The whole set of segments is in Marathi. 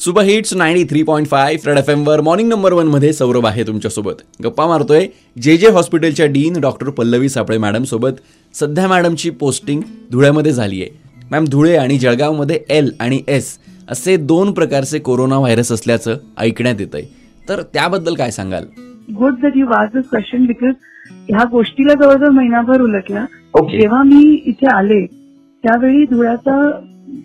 Super hits ninety three point five Red F एमवर morning number वनमध्ये सौरभ आहे तुमच्यासोबत. गप्पा मारतोय. जे जे हॉस्पिटलच्या डीन डॉक्टर पल्लवी सापळे मॅडम सोबत सध्या मॅडमची पोस्टिंग धुळ्यामध्ये झाली आहे मॅम धुळे आणि जळगावमध्ये एल आणि एस असे दोन प्रकारचे कोरोना व्हायरस असल्याचं ऐकण्यात येत आहे तर त्याबद्दल काय सांगाल? गुड दॅट यू वाज दिस क्वेश्चन बिकॉज ह्या गोष्टीला जवळजवळ महिनाभर उलटला. ओके जेव्हा मी इथे आले त्यावेळी धुळ्याचा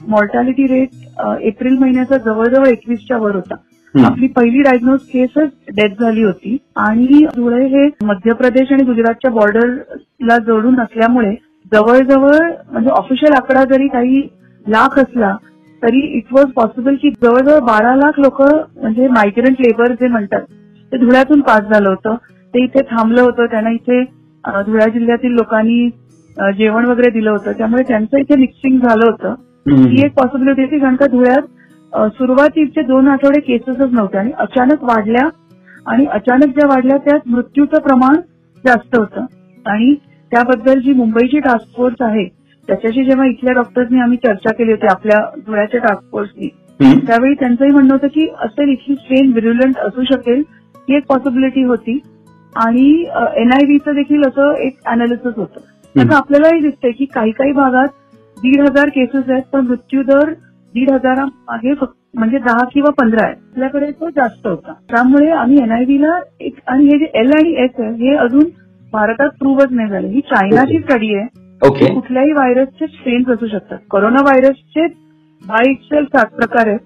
मॉर्टॅलिटी रेट एप्रिल महिन्याचा जवळजवळ एकवीसच्या वर होता. आपली पहिली डायग्नोज केसच डेथ झाली होती. आणि धुळे हे मध्य प्रदेश आणि गुजरातच्या बॉर्डरला जोडून असल्यामुळे जवळजवळ म्हणजे ऑफिशियल आकडा जरी काही लाख असला तरी इट वॉज पॉसिबल की जवळजवळ बारा लाख लोक म्हणजे मायग्रंट लेबर जे म्हणतात ते धुळ्यातून पास झालं होतं. ते इथे थांबलं होतं. त्यांना इथे धुळ्या जिल्ह्यातील लोकांनी जेवण वगैरे दिलं होतं. त्यामुळे त्यांचं इथे मिक्सिंग झालं होतं. ही एक पॉसिबिलिटी होती कारण का धुळ्यात सुरुवातीचे दोन आठवडे केसेसच नव्हते आणि अचानक वाढल्या आणि अचानक ज्या वाढल्या त्यात मृत्यूचं प्रमाण जास्त होतं. आणि त्याबद्दल जी मुंबईची टास्क फोर्स आहे त्याच्याशी जेव्हा इथल्या डॉक्टर्सनी आम्ही चर्चा केली होती आपल्या धुळ्याच्या टास्क फोर्सनी त्यावेळी त्यांचंही म्हणणं होतं की असेल इथली स्ट्रेन विरुलंट असू शकेल ही एक पॉसिबिलिटी होती. आणि एनआयव्हीचं देखील असं एक अनालिसिस होतं. आपल्यालाही दिसतंय की काही काही भागात दीड हजार केसेस आहेत पण मृत्यूदर दीड हजारामागे फक्त म्हणजे दहा किंवा पंधरा आहे आपल्याकडे तो जास्त होता. त्यामुळे आम्ही एनआयव्हीला एक आणि हे जे एल आणि एस आहे हे अजून भारतात प्रूव्हच नाही झाले. ही चायनाची स्टडी आहे. कुठल्याही व्हायरसचे स्ट्रेन्स असू शकतात. कोरोना व्हायरसचे बाय इटसेल्फ सात प्रकार आहेत.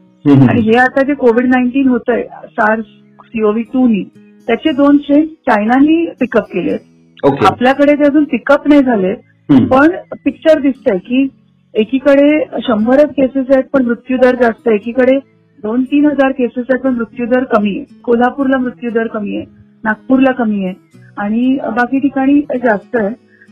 आणि हे आता जे कोविड नाईन्टीन होत आहे सार्स सीओव्ही टू नी त्याचे दोन स्ट्रेन चायनानी पिकअप केले आहेत आपल्याकडे ते अजून पिकअप नाही झाले पण पिक्चर दिसतंय की एकीकडे शंभरच केसेस आहेत पण मृत्यूदर जास्त आहे. एकीकडे दोन तीन हजार केसेस आहेत पण मृत्यूदर कमी आहे. कोल्हापूरला मृत्यूदर कमी आहे नागपूरला कमी आहे आणि बाकी ठिकाणी जास्त आहे.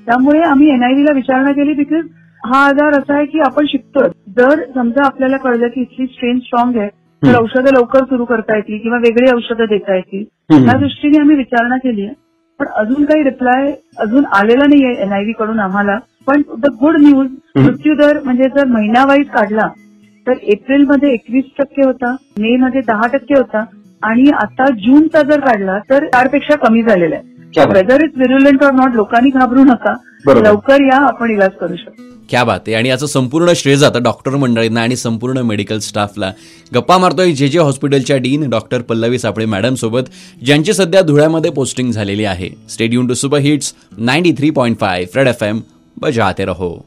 त्यामुळे आम्ही एनआयव्हीला विचारणा केली बिकॉज हा आजार असा आहे की आपण शिकतोय जर समजा आपल्याला कळलं की इथली स्ट्रेन स्ट्रॉंग आहे तर औषधं लवकर सुरू करता येतील किंवा वेगळी औषधं देता येतील. त्या दृष्टीने आम्ही विचारणा केली आहे. पण अजून काही रिप्लाय अजून आलेला नाहीये एनआयव्ही कडून आम्हाला. पण द गुड न्यूज मृत्यूदर म्हणजे जर महिनावाईज काढला तर एप्रिलमध्ये एकवीस टक्के होता मे मध्ये दहा टक्के होता आणि आता जूनचा जर काढला तर चारपेक्षा कमी झालेला आहे. Whether is virulent or not लोकांनी घाबरू नका. लवकर या आपण इलाज करू शकतो. क्या बात आहे. आणि याचं संपूर्ण श्रेय जातं डॉक्टर मंडळींना आणि संपूर्ण मेडिकल स्टाफला. गप्पा मारतोय जे जे हॉस्पिटलच्या डीन डॉक्टर पल्लवी सापळे मॅडम सोबत ज्यांची सध्या धुळ्यामध्ये पोस्टिंग झालेली आहे. Stadium to super hits ninety three point five Red F M बजाते रहो।